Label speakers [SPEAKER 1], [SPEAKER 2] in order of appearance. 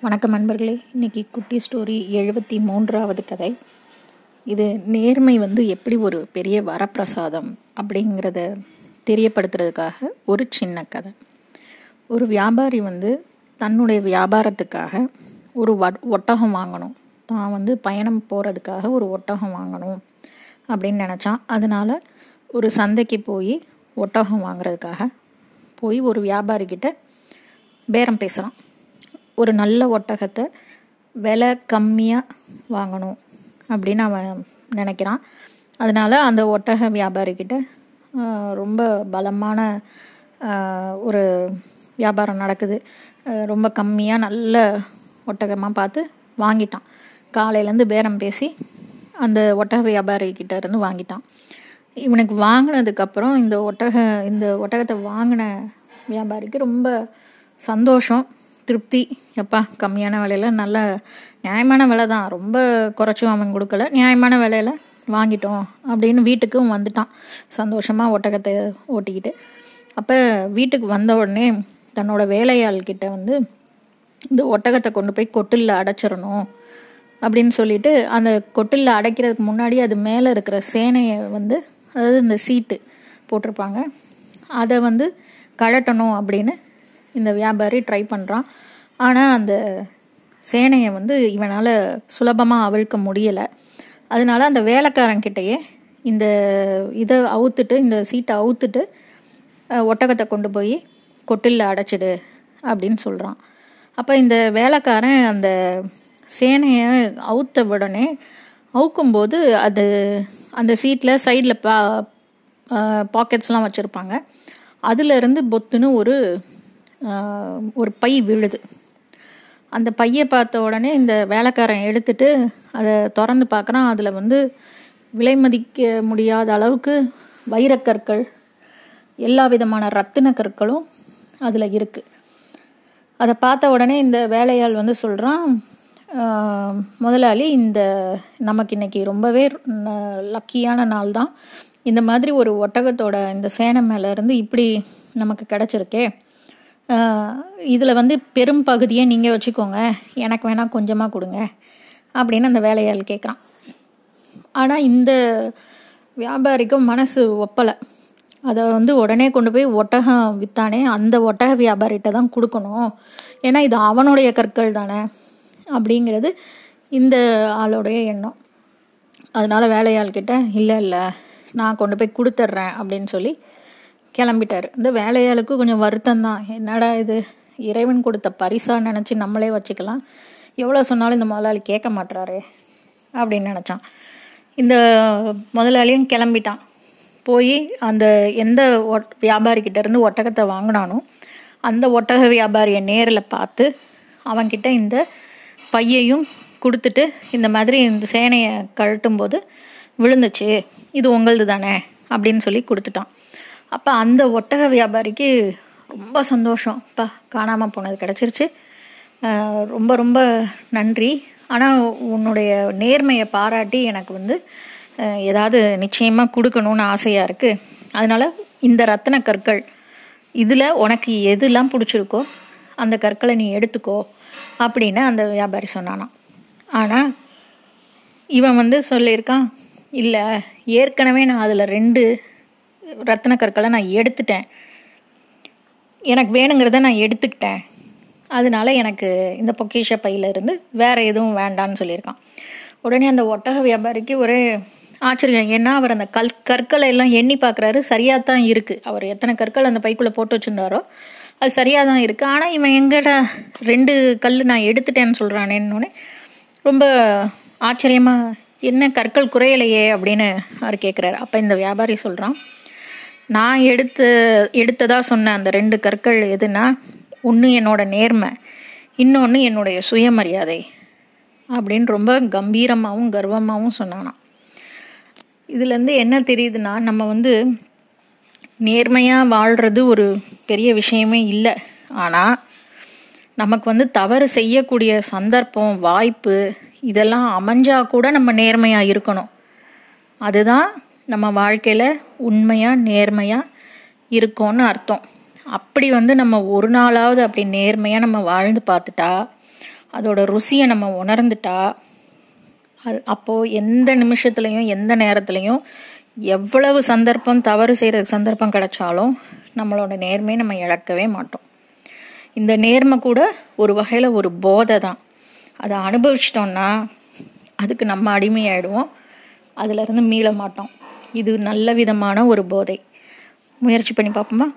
[SPEAKER 1] வணக்கம் நண்பர்களே. இன்னைக்கு குட்டி ஸ்டோரி எழுபத்தி மூன்றாவது கதை. இது நேர்மை வந்து எப்படி ஒரு பெரிய வரப்பிரசாதம் அப்படிங்கிறத தெரியப்படுத்துறதுக்காக ஒரு சின்ன கதை. ஒரு வியாபாரி வந்து தன்னுடைய வியாபாரத்துக்காக ஒரு வட் ஒட்டகம் வாங்கணும். தான் வந்து பயணம் போகிறதுக்காக ஒரு ஒட்டகம் வாங்கணும் அப்படின்னு நினச்சான். அதனால் ஒரு சந்தைக்கு போய் ஒட்டகம் வாங்குறதுக்காக போய் ஒரு வியாபாரிக்கிட்ட பேரம் பேசுகிறான் ஒரு நல்ல ஒட்டகத்தை விலை கம்மியாக வாங்கணும் அப்படின்னு அவன் நினைக்கிறான். அதனால் அந்த ஒட்டக வியாபாரிக்கிட்ட ரொம்ப பலமான ஒரு வியாபாரம் நடக்குது. ரொம்ப கம்மியாக நல்ல ஒட்டகமாக பார்த்து வாங்கிட்டான். காலையிலேருந்து பேரம் பேசி அந்த ஒட்டக வியாபாரிக்கிட்ட இருந்து வாங்கிட்டான். இவனுக்கு வாங்கினதுக்கப்புறம் இந்த ஒட்டக இந்த ஒட்டகத்தை வாங்கின வியாபாரிக்கு ரொம்ப சந்தோஷம். திருப்தி. எப்பா கம்மியான விலையில் நல்ல நியாயமான விலை தான். ரொம்ப குறைச்சும் அவன் கொடுக்கல. நியாயமான விலையில் வாங்கிட்டோம் அப்படின்னு வீட்டுக்கும் வந்துட்டான். சந்தோஷமாக ஒட்டகத்தை ஓட்டிக்கிட்டு. அப்போ வீட்டுக்கு வந்த உடனே தன்னோட வேலையாள்கிட்ட வந்து இந்த ஒட்டகத்தை கொண்டு போய் கொட்டிலில் அடைச்சிடணும் அப்படின்னு சொல்லிட்டு அந்த கொட்டிலில் அடைக்கிறதுக்கு முன்னாடி அது மேலே இருக்கிற சேனையை வந்து அதாவது இந்த சீட்டு போட்டிருப்பாங்க. அதை வந்து கழட்டணும் அப்படின்னு இந்த வியாபாரி ட்ரை பண்ணுறான் ஆனால் அந்த சேனையை வந்து இவனால் சுலபமாக அவிழ்க்க முடியலை. அதனால அந்த வேலைக்காரங்கிட்டயே இந்த இதை அவுத்துட்டு இந்த சீட்டை அவுத்துட்டு ஒட்டகத்தை கொண்டு போய் கொட்டிலில் அடைச்சிடு அப்படின்னு சொல்கிறான் அப்போ இந்த வேலைக்காரன் அந்த சேனையை அவுத்த உடனே அவுக்கும்போது அது அந்த சீட்டில் சைடில் பா பாக்கெட்ஸ்லாம் வச்சுருப்பாங்க. அதுலேருந்து பொத்துன்னு ஒரு ஒரு பை விழுது. அந்த பையை பார்த்த உடனே இந்த வேலைக்காரன் எடுத்துட்டு அதை திறந்து பார்க்குறான். அதில் வந்து விலை மதிக்க முடியாத அளவுக்கு வைரக்கற்கள் எல்லா விதமான ரத்தின கற்களும் அதில் இருக்குது அதை பார்த்த உடனே இந்த வேலையாள் வந்து சொல்கிறான் முதலாளி இந்த நமக்கு இன்னைக்கு ரொம்பவே லக்கியான நாள் தான். இந்த மாதிரி ஒரு ஒட்டகத்தோட இந்த சேனை மேலே இருந்து இப்படி நமக்கு கிடச்சிருக்கே. இதில் வந்து பெரும் பகுதியை நீங்கள் வச்சுக்கோங்க. எனக்கு வேணால் கொஞ்சமாக கொடுங்க. அப்படின்னு அந்த வேலையாள் கேட்குறான் ஆனால் இந்த வியாபாரிக்கும் மனசு ஒப்பலை. அதை வந்து உடனே கொண்டு போய் ஒட்டகம் விற்றானே அந்த ஒட்டக வியாபாரிகிட்ட தான் கொடுக்கணும். ஏன்னா இது அவனுடைய கற்கள் தானே அப்படிங்கிறது இந்த ஆளுடைய எண்ணம். அதனால் வேலையாள் கிட்ட இல்லை இல்லை நான் கொண்டு போய் கொடுத்துட்றேன் அப்படின்னு சொல்லி கிளம்பிட்டார். இந்த வேலையாளுக்கு கொஞ்சம் வருத்தம் தான் என்னடா இது? இறைவன் கொடுத்த பரிசாக நினச்சி நம்மளே வச்சுக்கலாம். எவ்வளோ சொன்னாலும் இந்த முதலாளி கேட்க மாட்டுறாரு அப்படின்னு நினச்சான். இந்த முதலாளியும் கிளம்பிட்டான். போய் அந்த எந்த ஒட் வியாபாரிக்கிட்ட இருந்து ஒட்டகத்தை வாங்கினானோ அந்த ஒட்டக வியாபாரியை நேரில் பார்த்து அவன்கிட்ட இந்த பையையும் கொடுத்துட்டு இந்த மாதிரி இந்த சேனையை கழட்டும் போது விழுந்துச்சு. இது உங்களது தானே அப்படின்னு சொல்லி கொடுத்துட்டான். அப்போ அந்த ஒட்டக வியாபாரிக்கு ரொம்ப சந்தோஷம். அப்பா காணாமல் போனது கிடச்சிருச்சு. ரொம்ப ரொம்ப நன்றி. ஆனால் உன்னுடைய நேர்மையை பாராட்டி எனக்கு வந்து ஏதாவது நிச்சயமாக கொடுக்கணும்னு ஆசையாக இருக்குது அதனால் இந்த ரத்தன கற்கள் இதில் உனக்கு எதுலாம் பிடிச்சிருக்கோ அந்த கற்களை நீ எடுத்துக்கோ அப்படின்னு அந்த வியாபாரி சொன்னானான் ஆனால் இவன் வந்து சொல்லியிருக்கான் இல்லை ஏற்கனவே நான் அதில் ரெண்டு ரத்தன கற்களை நான் எடுத்துட்டேன். எனக்கு வேணுங்கிறத நான் எடுத்துக்கிட்டேன். அதனால எனக்கு இந்த பொக்கிஷ பையிலிருந்து வேறு எதுவும் வேண்டான்னு சொல்லியிருக்கான். உடனே அந்த ஒட்டக வியாபாரிக்கு ஒரே ஆச்சரியம். ஏன்னா அவர் அந்த கல் கற்களை எல்லாம் எண்ணி பார்க்குறாரு. சரியாக தான் இருக்குது அவர் எத்தனை கற்கள் அந்த பைக்குள்ளே போட்டு வச்சுருந்தாரோ அது சரியாக தான் இருக்குது ஆனால் இவன் எங்கடா ரெண்டு கல் நான் எடுத்துட்டேன்னு சொல்கிறானேன்னு ரொம்ப ஆச்சரியமாக என்ன கற்கள் குறையலையே? அப்படின்னு அவர் கேட்குறாரு அப்போ இந்த வியாபாரி சொல்கிறான் நான் எடுத்து எடுத்ததாக சொன்ன அந்த ரெண்டு கற்கள் எதுனா ஒன்று என்னோட நேர்மை இன்னொன்று என்னுடைய சுயமரியாதை அப்படின்னு ரொம்ப கம்பீரமாகவும் கர்வமாகவும் சொன்னானாம். இதுலேருந்து என்ன தெரியுதுன்னா நம்ம வந்து நேர்மையாக வாழ்கிறது ஒரு பெரிய விஷயமே இல்லை. ஆனால் நமக்கு வந்து தவறு செய்யக்கூடிய சந்தர்ப்பம் வாய்ப்பு இதெல்லாம் அமைஞ்சால் கூட நம்ம நேர்மையாக இருக்கணும். அதுதான் நம்ம வாழ்க்கையில் உண்மையாக நேர்மையாக இருக்கோன்னு அர்த்தம். அப்படி வந்து நம்ம ஒரு நாளாவது அப்படி நேர்மையாக நம்ம வாழ்ந்து பார்த்துட்டா அதோட ருசியை நம்ம உணர்ந்துட்டா அது அப்போது எந்த நிமிஷத்துலையும் எந்த நேரத்துலையும் எவ்வளவு சந்தர்ப்பம் தவறு செய்கிற சந்தர்ப்பம் கிடைச்சாலும் நம்மளோட நேர்மையை நம்ம இழக்கவே மாட்டோம். இந்த நேர்மை கூட ஒரு வகையில் ஒரு போதை தான். அதை அனுபவிச்சிட்டோம்னா அதுக்கு நம்ம அடிமையாயிடுவோம். அதிலிருந்து மீள மாட்டோம். இது நல்ல விதமான ஒரு போதை. முயற்சி பண்ணி பார்ப்போமா?